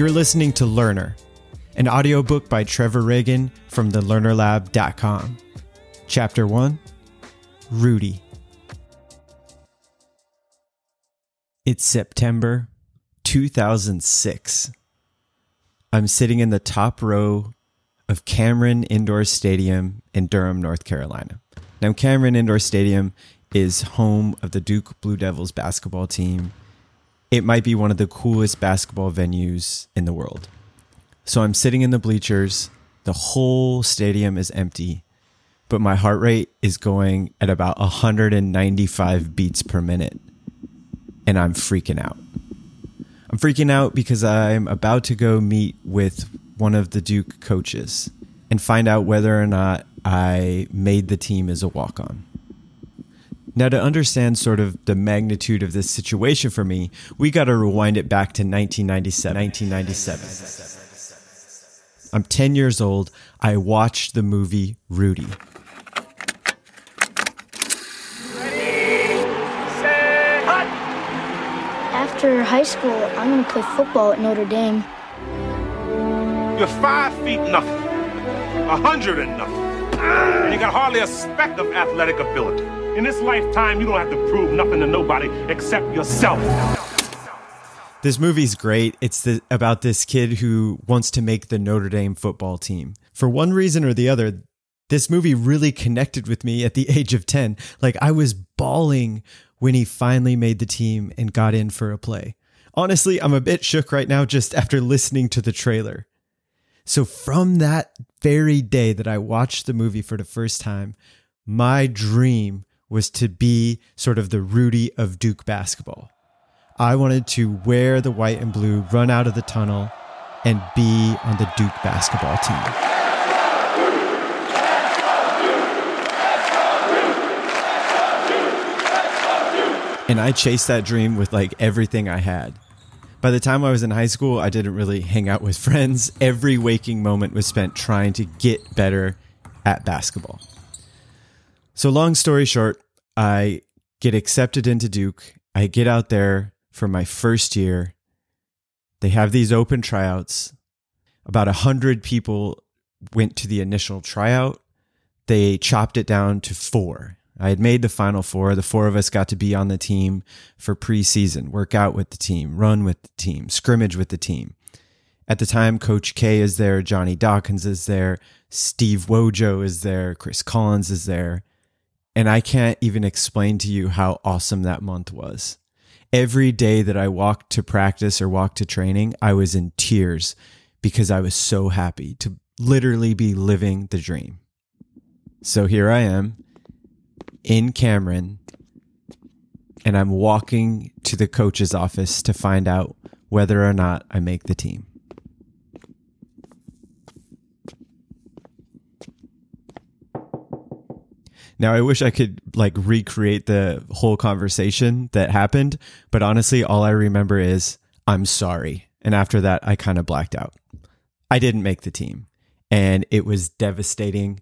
You're listening to Learner, an audiobook by Trevor Ragan from thelearnerlab.com. Chapter 1 Rudy. It's September 2006. I'm sitting in the top row of Cameron Indoor Stadium in Durham, North Carolina. Now, Cameron Indoor Stadium is home of the Duke Blue Devils basketball team it might be one of the coolest basketball venues in the world. So I'm sitting in the bleachers. The whole stadium is empty, but my heart rate is going at about 195 beats per minute. And I'm freaking out. I'm freaking out because I'm about to go meet with one of the Duke coaches and find out whether or not I made the team as a walk on. Now, to understand sort of the magnitude of this situation for me, we got to rewind it back to 1997. 1997. I'm 10 years old. I watched the movie Rudy. After high school, I'm going to play football at Notre Dame. You're five feet nothing, a hundred and nothing, and you got hardly a speck of athletic ability. In this lifetime, you don't have to prove nothing to nobody except yourself. This movie's great. It's the, about this kid who wants to make the Notre Dame football team. For one reason or the other, this movie really connected with me at the age of 10. Like I was bawling when he finally made the team and got in for a play. Honestly, I'm a bit shook right now just after listening to the trailer. So, from that very day that I watched the movie for the first time, my dream was to be sort of the Rudy of Duke basketball. I wanted to wear the white and blue, run out of the tunnel, and be on the Duke basketball team. And I chased that dream with like everything I had. By the time I was in high school, I didn't really hang out with friends. Every waking moment was spent trying to get better at basketball. So, long story short, I get accepted into Duke. I get out there for my first year. They have these open tryouts. About a hundred people went to the initial tryout. They chopped it down to four. I had made the final four. The four of us got to be on the team for preseason, work out with the team, run with the team, scrimmage with the team. At the time, Coach K is there, Johnny Dawkins is there, Steve Wojo is there, Chris Collins is there. And I can't even explain to you how awesome that month was. Every day that I walked to practice or walked to training, I was in tears because I was so happy to literally be living the dream. So here I am in Cameron, and I'm walking to the coach's office to find out whether or not I make the team. Now, I wish I could like recreate the whole conversation that happened, but honestly, all I remember is I'm sorry. And after that, I kind of blacked out. I didn't make the team, and it was devastating.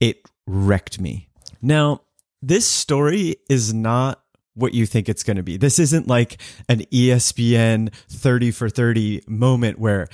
It wrecked me. Now, this story is not what you think it's going to be. This isn't like an ESPN 30 for 30 moment where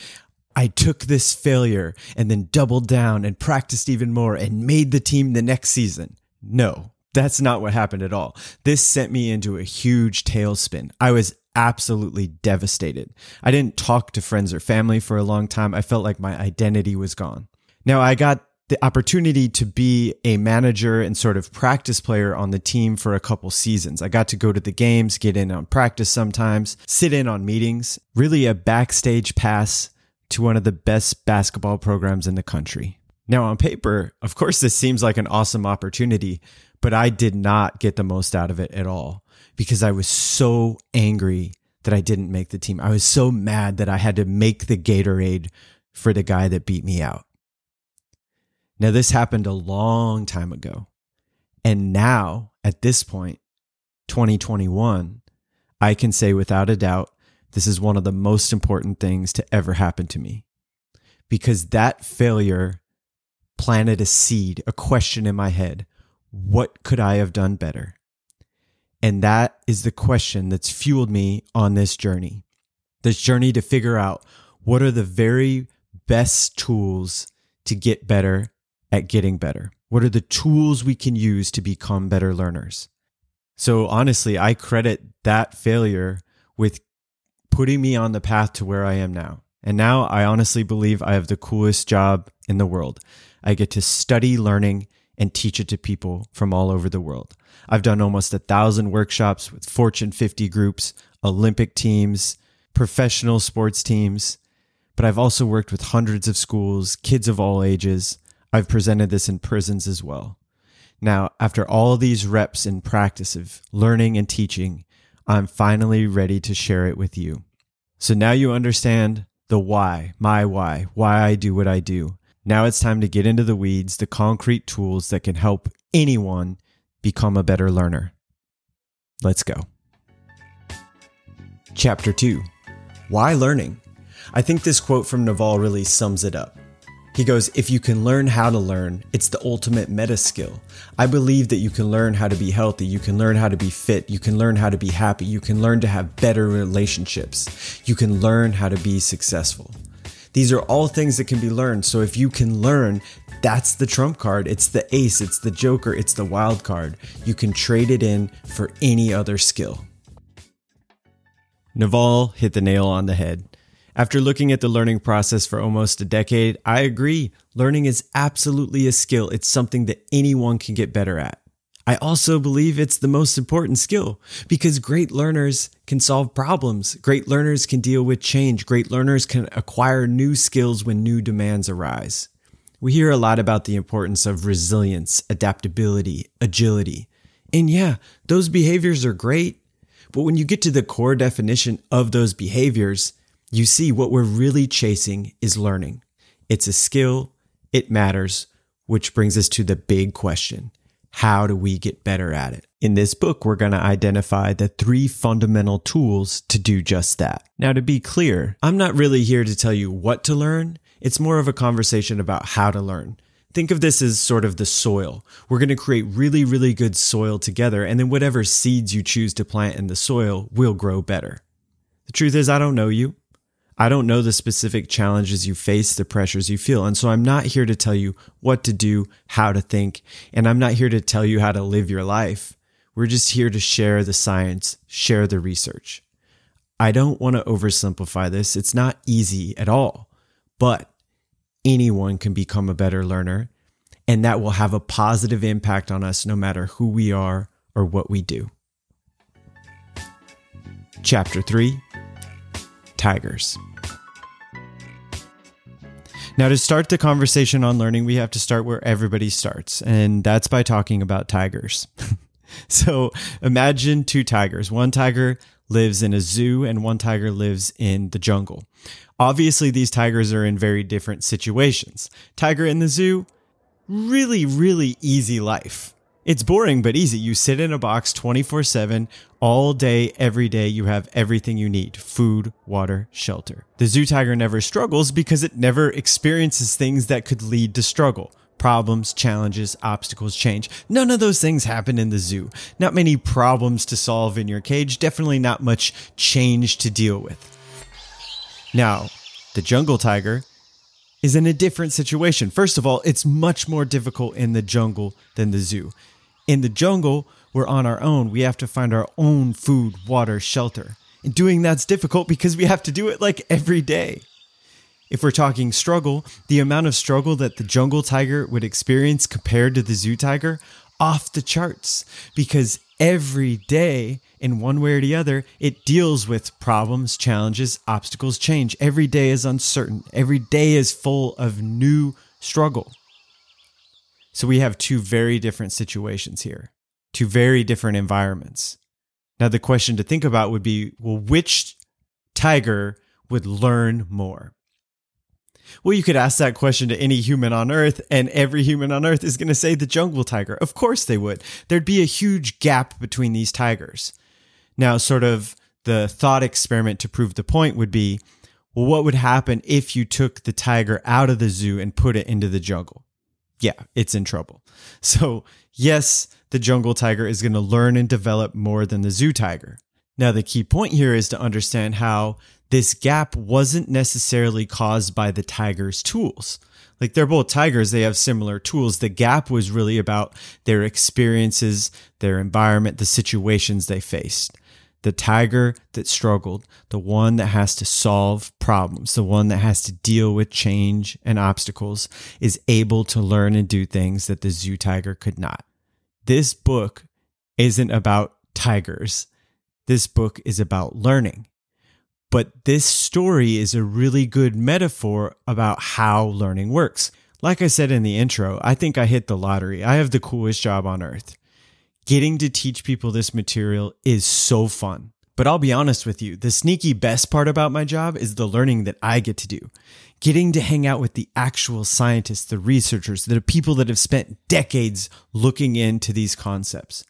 I took this failure and then doubled down and practiced even more and made the team the next season. No, that's not what happened at all. This sent me into a huge tailspin. I was absolutely devastated. I didn't talk to friends or family for a long time. I felt like my identity was gone. Now, I got the opportunity to be a manager and sort of practice player on the team for a couple seasons. I got to go to the games, get in on practice sometimes, sit in on meetings, really a backstage pass to one of the best basketball programs in the country. Now, on paper, of course, this seems like an awesome opportunity, but I did not get the most out of it at all because I was so angry that I didn't make the team. I was so mad that I had to make the Gatorade for the guy that beat me out. Now, this happened a long time ago. And now, at this point, 2021, I can say without a doubt, this is one of the most important things to ever happen to me. Because that failure planted a seed, a question in my head. What could I have done better? And that is the question that's fueled me on this journey. This journey to figure out What are the very best tools to get better at getting better? What are the tools we can use to become better learners? So honestly, I credit that failure with putting me on the path to where I am now. And now I honestly believe I have the coolest job in the world. I get to study learning and teach it to people from all over the world. I've done almost a thousand workshops with Fortune 50 groups, Olympic teams, professional sports teams, but I've also worked with hundreds of schools, kids of all ages. I've presented this in prisons as well. Now, after all these reps in practice of learning and teaching, I'm finally ready to share it with you. So now you understand the why, my why, why I do what I do. Now it's time to get into the weeds, the concrete tools that can help anyone become a better learner. Let's go. Chapter 2 Why Learning? I think this quote from Naval really sums it up. He goes, If you can learn how to learn, it's the ultimate meta skill. I believe that you can learn how to be healthy, you can learn how to be fit, you can learn how to be happy, you can learn to have better relationships, you can learn how to be successful. These are all things that can be learned. So if you can learn, that's the trump card. It's the ace, it's the joker, it's the wild card. You can trade it in for any other skill. Naval hit the nail on the head. After looking at the learning process for almost a decade, I agree. Learning is absolutely a skill. It's something that anyone can get better at. I also believe it's the most important skill because great learners can solve problems. Great learners can deal with change. Great learners can acquire new skills when new demands arise. We hear a lot about the importance of resilience, adaptability, agility. And yeah, those behaviors are great. But when you get to the core definition of those behaviors, you see what we're really chasing is learning. It's a skill, it matters, which brings us to the big question how do we get better at it? In this book, we're going to identify the three fundamental tools to do just that. Now, to be clear, I'm not really here to tell you what to learn. It's more of a conversation about how to learn. Think of this as sort of the soil. We're going to create really, really good soil together, and then whatever seeds you choose to plant in the soil will grow better. The truth is, I don't know you. I don't know the specific challenges you face, the pressures you feel. And so I'm not here to tell you what to do, how to think, and I'm not here to tell you how to live your life. We're just here to share the science, share the research. I don't want to oversimplify this. It's not easy at all, but anyone can become a better learner, and that will have a positive impact on us no matter who we are or what we do. Chapter 3 Tigers. Now, to start the conversation on learning, we have to start where everybody starts, and that's by talking about tigers. so imagine two tigers. One tiger lives in a zoo, and one tiger lives in the jungle. Obviously, these tigers are in very different situations. Tiger in the zoo, really, really easy life. It's boring but easy. You sit in a box 24 7, all day, every day. You have everything you need food, water, shelter. The zoo tiger never struggles because it never experiences things that could lead to struggle. Problems, challenges, obstacles, change. None of those things happen in the zoo. Not many problems to solve in your cage, definitely not much change to deal with. Now, the jungle tiger is in a different situation. First of all, it's much more difficult in the jungle than the zoo. In the jungle, we're on our own. We have to find our own food, water, shelter. And doing that's difficult because we have to do it like every day. If we're talking struggle, the amount of struggle that the jungle tiger would experience compared to the zoo tiger, off the charts. Because every day, in one way or the other, it deals with problems, challenges, obstacles, change. Every day is uncertain. Every day is full of new struggle. So we have two very different situations here, two very different environments. Now, the question to think about would be well, which tiger would learn more? Well, you could ask that question to any human on Earth, and every human on Earth is going to say the jungle tiger. Of course they would. There'd be a huge gap between these tigers. Now, sort of the thought experiment to prove the point would be well, what would happen if you took the tiger out of the zoo and put it into the jungle? Yeah, it's in trouble. So, yes, the jungle tiger is going to learn and develop more than the zoo tiger. Now, the key point here is to understand how this gap wasn't necessarily caused by the tiger's tools. Like they're both tigers, they have similar tools. The gap was really about their experiences, their environment, the situations they faced. The tiger that struggled, the one that has to solve problems, the one that has to deal with change and obstacles, is able to learn and do things that the zoo tiger could not. This book isn't about tigers. This book is about learning. But this story is a really good metaphor about how learning works. Like I said in the intro, I think I hit the lottery. I have the coolest job on earth. Getting to teach people this material is so fun. But I'll be honest with you, the sneaky best part about my job is the learning that I get to do. Getting to hang out with the actual scientists, the researchers, the people that have spent decades looking into these concepts.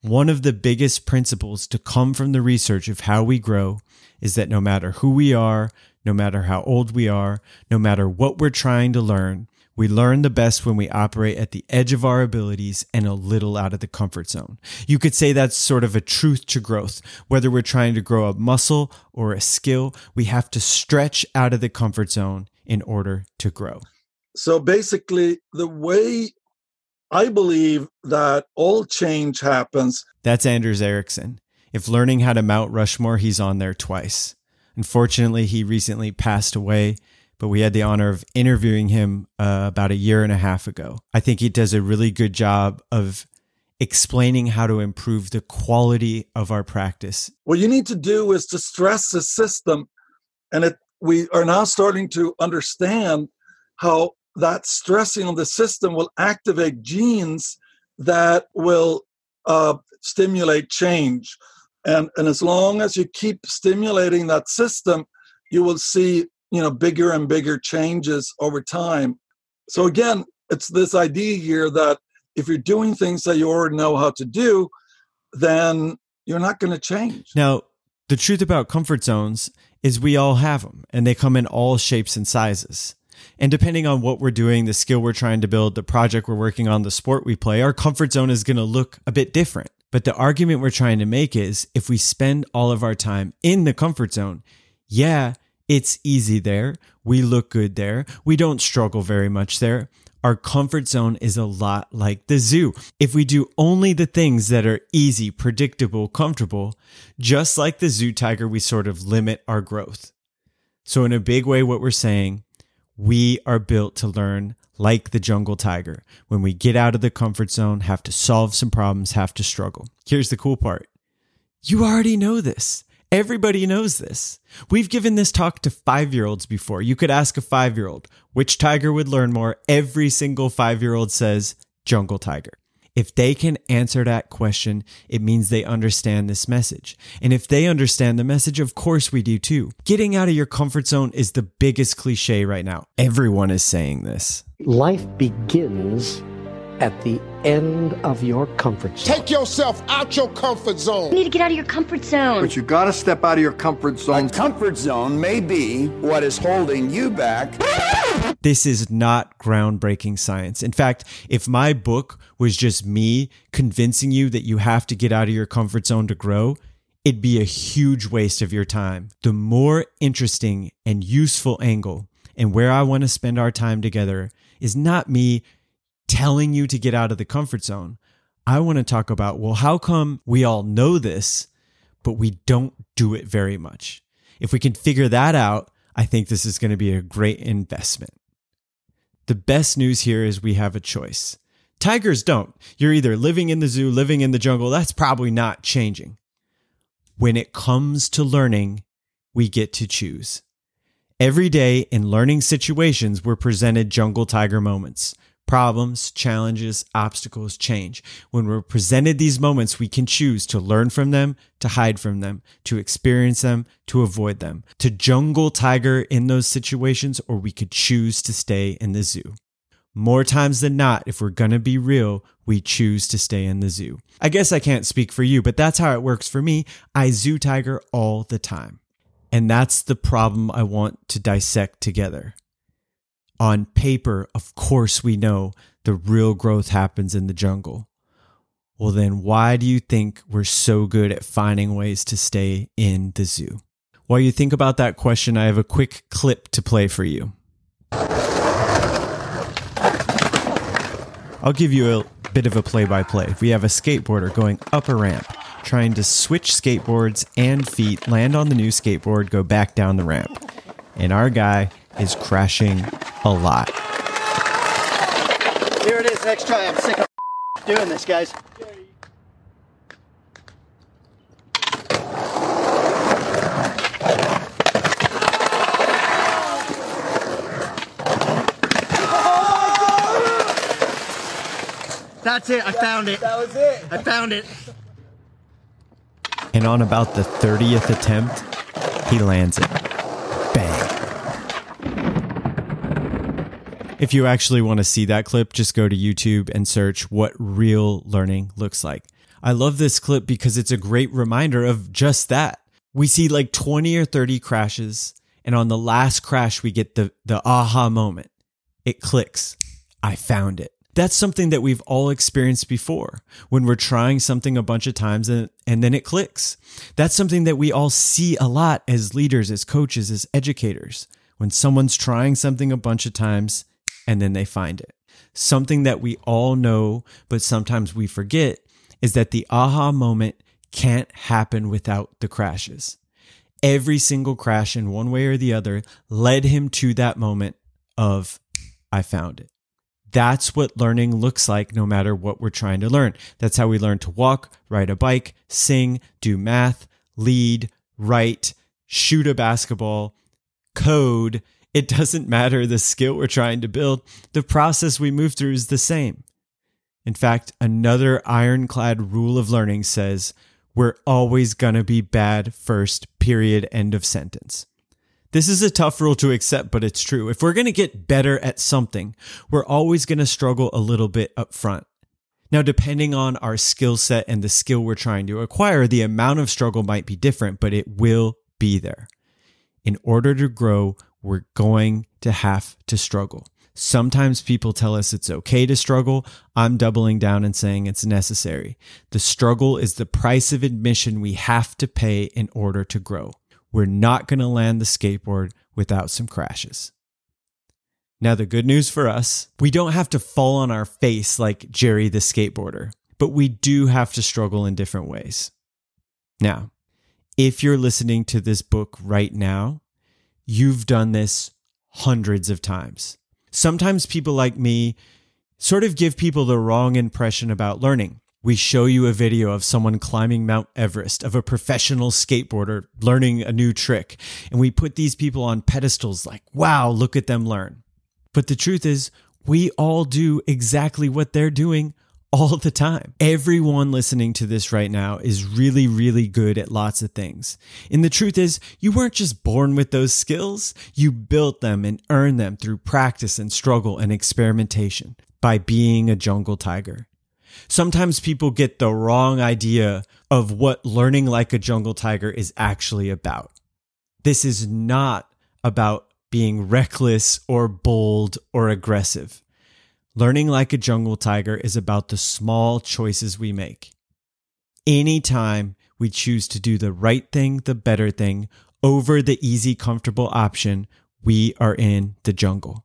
One of the biggest principles to come from the research of how we grow is that no matter who we are, no matter how old we are, no matter what we're trying to learn, we learn the best when we operate at the edge of our abilities and a little out of the comfort zone. You could say that's sort of a truth to growth. Whether we're trying to grow a muscle or a skill, we have to stretch out of the comfort zone in order to grow. So basically, the way I believe that all change happens. That's Anders Ericsson. If learning how to Mount Rushmore, he's on there twice. Unfortunately, he recently passed away, but we had the honor of interviewing him uh, about a year and a half ago. I think he does a really good job of explaining how to improve the quality of our practice. What you need to do is to stress the system, and it, we are now starting to understand how that stressing on the system will activate genes that will uh, stimulate change. And, and as long as you keep stimulating that system, you will see you know bigger and bigger changes over time. So again, it's this idea here that if you're doing things that you already know how to do, then you're not going to change. Now, the truth about comfort zones is we all have them and they come in all shapes and sizes. And depending on what we're doing, the skill we're trying to build, the project we're working on, the sport we play, our comfort zone is going to look a bit different. But the argument we're trying to make is if we spend all of our time in the comfort zone, yeah, it's easy there. We look good there. We don't struggle very much there. Our comfort zone is a lot like the zoo. If we do only the things that are easy, predictable, comfortable, just like the zoo tiger, we sort of limit our growth. So, in a big way, what we're saying we are built to learn like the jungle tiger. When we get out of the comfort zone, have to solve some problems, have to struggle. Here's the cool part. You already know this. Everybody knows this. We've given this talk to five year olds before. You could ask a five year old which tiger would learn more. Every single five year old says jungle tiger. If they can answer that question, it means they understand this message. And if they understand the message, of course we do too. Getting out of your comfort zone is the biggest cliche right now. Everyone is saying this. Life begins at the end of your comfort zone. Take yourself out your comfort zone. You need to get out of your comfort zone. But you got to step out of your comfort zone. A comfort zone may be what is holding you back. This is not groundbreaking science. In fact, if my book was just me convincing you that you have to get out of your comfort zone to grow, it'd be a huge waste of your time. The more interesting and useful angle and where I want to spend our time together is not me telling you to get out of the comfort zone. I want to talk about, well, how come we all know this, but we don't do it very much? If we can figure that out, I think this is going to be a great investment. The best news here is we have a choice. Tigers don't. You're either living in the zoo, living in the jungle. That's probably not changing. When it comes to learning, we get to choose. Every day in learning situations, we're presented jungle tiger moments. Problems, challenges, obstacles, change. When we're presented these moments, we can choose to learn from them, to hide from them, to experience them, to avoid them, to jungle tiger in those situations, or we could choose to stay in the zoo. More times than not, if we're gonna be real, we choose to stay in the zoo. I guess I can't speak for you, but that's how it works for me. I zoo tiger all the time. And that's the problem I want to dissect together on paper, of course, we know the real growth happens in the jungle. Well, then why do you think we're so good at finding ways to stay in the zoo? While you think about that question, I have a quick clip to play for you. I'll give you a bit of a play by play. We have a skateboarder going up a ramp, trying to switch skateboards and feet, land on the new skateboard, go back down the ramp. And our guy is crashing a lot. Here it is, next try. I'm sick of doing this, guys. That's it. I found it. That was it. I found it. And on about the 30th attempt, he lands it. If you actually want to see that clip, just go to YouTube and search what real learning looks like. I love this clip because it's a great reminder of just that. We see like 20 or 30 crashes, and on the last crash, we get the, the aha moment. It clicks. I found it. That's something that we've all experienced before when we're trying something a bunch of times and, and then it clicks. That's something that we all see a lot as leaders, as coaches, as educators. When someone's trying something a bunch of times and then they find it. Something that we all know, but sometimes we forget is that the aha moment can't happen without the crashes. Every single crash in one way or the other led him to that moment of, I found it. That's what learning looks like no matter what we're trying to learn. That's how we learn to walk, ride a bike, sing, do math, lead, write, shoot a basketball, code. It doesn't matter the skill we're trying to build. The process we move through is the same. In fact, another ironclad rule of learning says we're always going to be bad first, period, end of sentence. This is a tough rule to accept, but it's true. If we're going to get better at something, we're always going to struggle a little bit up front. Now, depending on our skill set and the skill we're trying to acquire, the amount of struggle might be different, but it will be there. In order to grow, we're going to have to struggle. Sometimes people tell us it's okay to struggle. I'm doubling down and saying it's necessary. The struggle is the price of admission we have to pay in order to grow we're not going to land the skateboard without some crashes. Now, the good news for us, we don't have to fall on our face like Jerry the skateboarder, but we do have to struggle in different ways. Now, if you're listening to this book right now, you've done this hundreds of times. Sometimes people like me sort of give people the wrong impression about learning we show you a video of someone climbing Mount Everest, of a professional skateboarder learning a new trick. And we put these people on pedestals like, wow, look at them learn. But the truth is, we all do exactly what they're doing all the time. Everyone listening to this right now is really, really good at lots of things. And the truth is, you weren't just born with those skills. You built them and earned them through practice and struggle and experimentation by being a jungle tiger. Sometimes people get the wrong idea of what learning like a jungle tiger is actually about. This is not about being reckless or bold or aggressive. Learning like a jungle tiger is about the small choices we make. Anytime we choose to do the right thing, the better thing, over the easy, comfortable option, we are in the jungle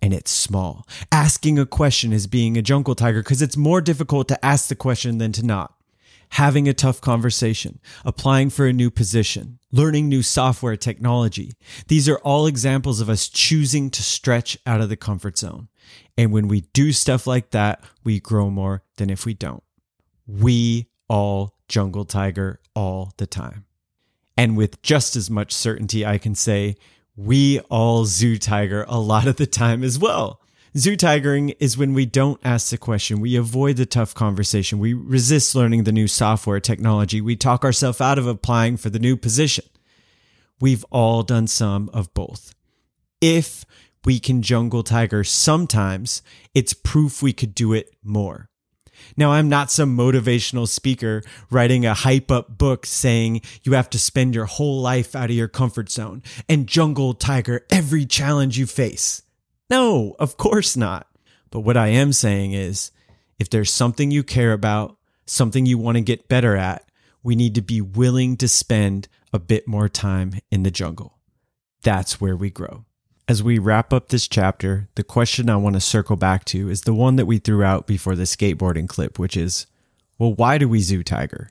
and it's small. Asking a question is being a jungle tiger because it's more difficult to ask the question than to not. Having a tough conversation, applying for a new position, learning new software technology. These are all examples of us choosing to stretch out of the comfort zone. And when we do stuff like that, we grow more than if we don't. We all jungle tiger all the time. And with just as much certainty, I can say we all zoo tiger a lot of the time as well. Zoo tigering is when we don't ask the question, we avoid the tough conversation, we resist learning the new software technology, we talk ourselves out of applying for the new position. We've all done some of both. If we can jungle tiger sometimes, it's proof we could do it more. Now, I'm not some motivational speaker writing a hype up book saying you have to spend your whole life out of your comfort zone and jungle tiger every challenge you face. No, of course not. But what I am saying is if there's something you care about, something you want to get better at, we need to be willing to spend a bit more time in the jungle. That's where we grow. As we wrap up this chapter, the question I want to circle back to is the one that we threw out before the skateboarding clip, which is well, why do we zoo tiger?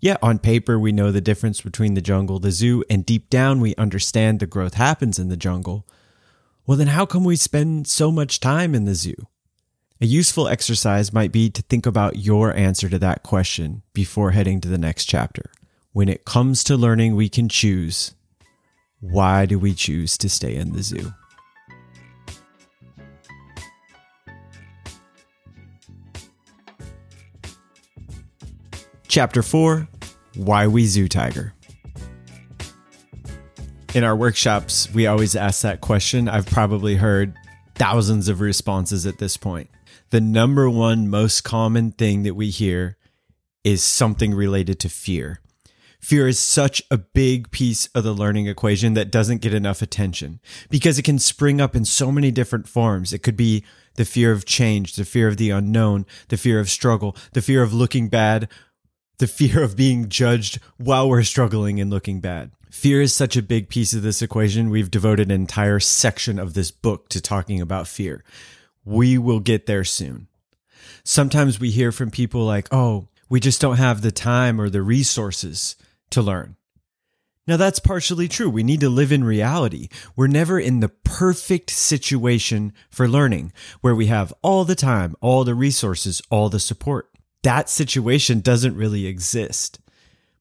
Yeah, on paper, we know the difference between the jungle, the zoo, and deep down, we understand the growth happens in the jungle. Well, then how come we spend so much time in the zoo? A useful exercise might be to think about your answer to that question before heading to the next chapter. When it comes to learning, we can choose. Why do we choose to stay in the zoo? Chapter 4 Why We Zoo Tiger. In our workshops, we always ask that question. I've probably heard thousands of responses at this point. The number one most common thing that we hear is something related to fear. Fear is such a big piece of the learning equation that doesn't get enough attention because it can spring up in so many different forms. It could be the fear of change, the fear of the unknown, the fear of struggle, the fear of looking bad, the fear of being judged while we're struggling and looking bad. Fear is such a big piece of this equation. We've devoted an entire section of this book to talking about fear. We will get there soon. Sometimes we hear from people like, oh, we just don't have the time or the resources to learn. Now, that's partially true. We need to live in reality. We're never in the perfect situation for learning where we have all the time, all the resources, all the support. That situation doesn't really exist.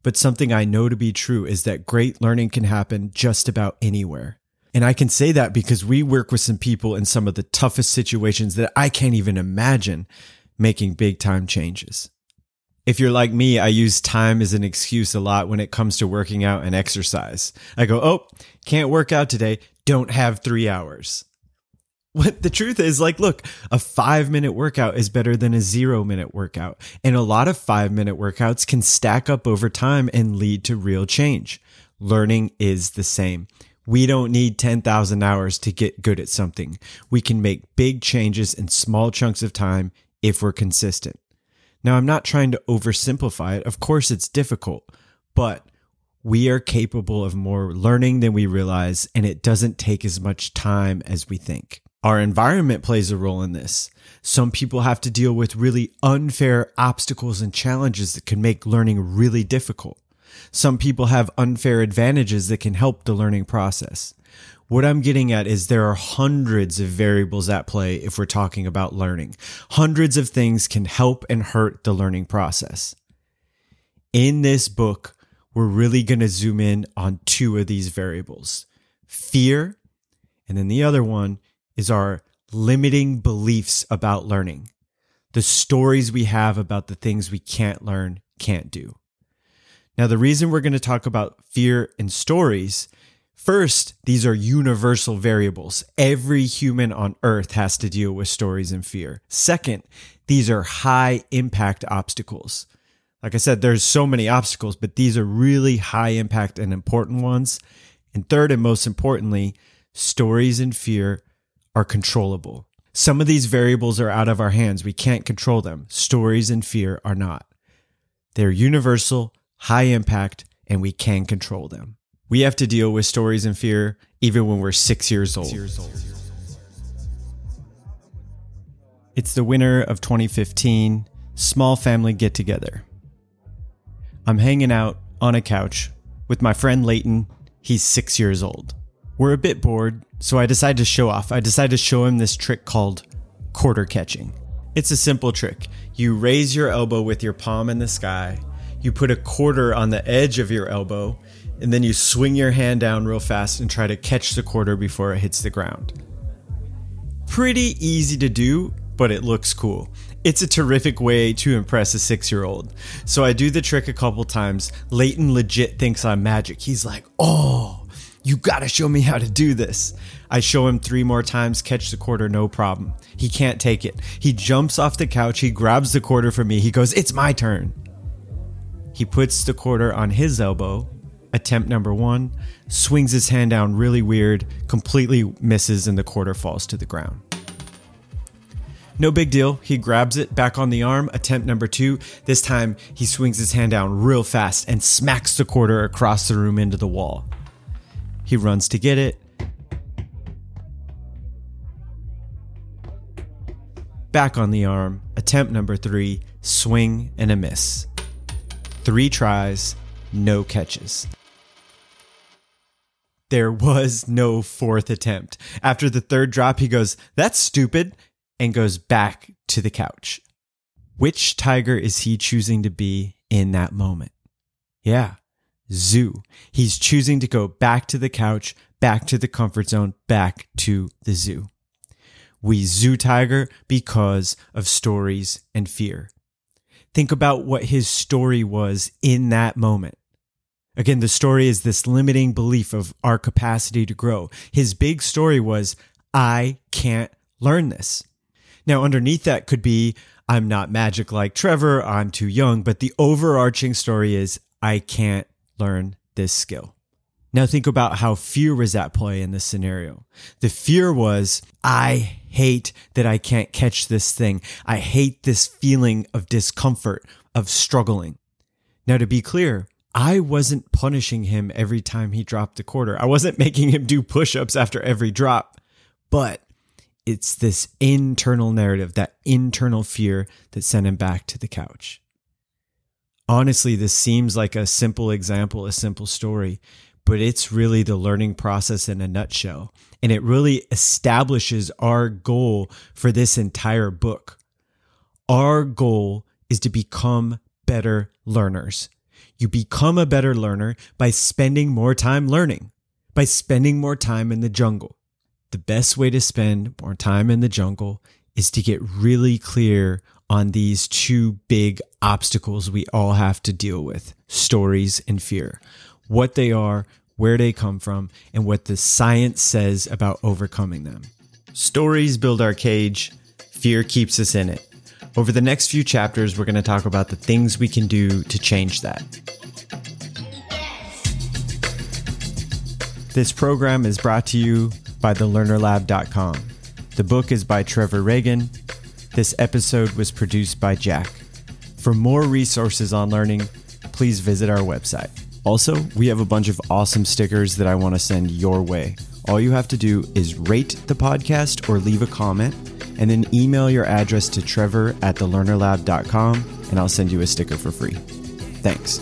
But something I know to be true is that great learning can happen just about anywhere. And I can say that because we work with some people in some of the toughest situations that I can't even imagine making big time changes if you're like me, I use time as an excuse a lot when it comes to working out and exercise. I go, oh, can't work out today. Don't have three hours. What the truth is, like, look, a five minute workout is better than a zero minute workout. And a lot of five minute workouts can stack up over time and lead to real change. Learning is the same. We don't need 10,000 hours to get good at something. We can make big changes in small chunks of time if we're consistent. Now, I'm not trying to oversimplify it. Of course, it's difficult, but we are capable of more learning than we realize, and it doesn't take as much time as we think. Our environment plays a role in this. Some people have to deal with really unfair obstacles and challenges that can make learning really difficult. Some people have unfair advantages that can help the learning process. What I'm getting at is there are hundreds of variables at play if we're talking about learning. Hundreds of things can help and hurt the learning process. In this book, we're really going to zoom in on two of these variables fear, and then the other one is our limiting beliefs about learning, the stories we have about the things we can't learn, can't do. Now, the reason we're going to talk about fear and stories First, these are universal variables. Every human on earth has to deal with stories and fear. Second, these are high impact obstacles. Like I said, there's so many obstacles, but these are really high impact and important ones. And third, and most importantly, stories and fear are controllable. Some of these variables are out of our hands. We can't control them. Stories and fear are not. They're universal, high impact, and we can control them. We have to deal with stories and fear even when we're six years old. It's the winter of 2015, small family get together. I'm hanging out on a couch with my friend Leighton. He's six years old. We're a bit bored, so I decide to show off. I decide to show him this trick called quarter catching. It's a simple trick. You raise your elbow with your palm in the sky, you put a quarter on the edge of your elbow, and then you swing your hand down real fast and try to catch the quarter before it hits the ground. Pretty easy to do, but it looks cool. It's a terrific way to impress a six year old. So I do the trick a couple times. Leighton legit thinks I'm magic. He's like, oh, you gotta show me how to do this. I show him three more times, catch the quarter, no problem. He can't take it. He jumps off the couch, he grabs the quarter from me, he goes, it's my turn. He puts the quarter on his elbow, attempt number one, swings his hand down really weird, completely misses, and the quarter falls to the ground. No big deal. He grabs it back on the arm. Attempt number two. This time, he swings his hand down real fast and smacks the quarter across the room into the wall. He runs to get it. Back on the arm. Attempt number three. Swing and a miss. Three tries, no catches. There was no fourth attempt. After the third drop, he goes, That's stupid, and goes back to the couch. Which tiger is he choosing to be in that moment? Yeah, zoo. He's choosing to go back to the couch, back to the comfort zone, back to the zoo. We zoo tiger because of stories and fear. Think about what his story was in that moment. Again, the story is this limiting belief of our capacity to grow. His big story was, I can't learn this. Now, underneath that could be, I'm not magic like Trevor, I'm too young, but the overarching story is, I can't learn this skill. Now, think about how fear was at play in this scenario. The fear was, I hate that I can't catch this thing. I hate this feeling of discomfort, of struggling. Now, to be clear, I wasn't punishing him every time he dropped a quarter. I wasn't making him do push ups after every drop, but it's this internal narrative, that internal fear that sent him back to the couch. Honestly, this seems like a simple example, a simple story, but it's really the learning process in a nutshell. And it really establishes our goal for this entire book. Our goal is to become better learners. You become a better learner by spending more time learning, by spending more time in the jungle. The best way to spend more time in the jungle is to get really clear on these two big obstacles we all have to deal with stories and fear, what they are, where they come from, and what the science says about overcoming them. Stories build our cage, fear keeps us in it. Over the next few chapters, we're going to talk about the things we can do to change that. This program is brought to you by thelearnerlab.com. The book is by Trevor Ragan. This episode was produced by Jack. For more resources on learning, please visit our website. Also, we have a bunch of awesome stickers that I want to send your way. All you have to do is rate the podcast or leave a comment, and then email your address to trevor at thelearnerlab.com, and I'll send you a sticker for free. Thanks.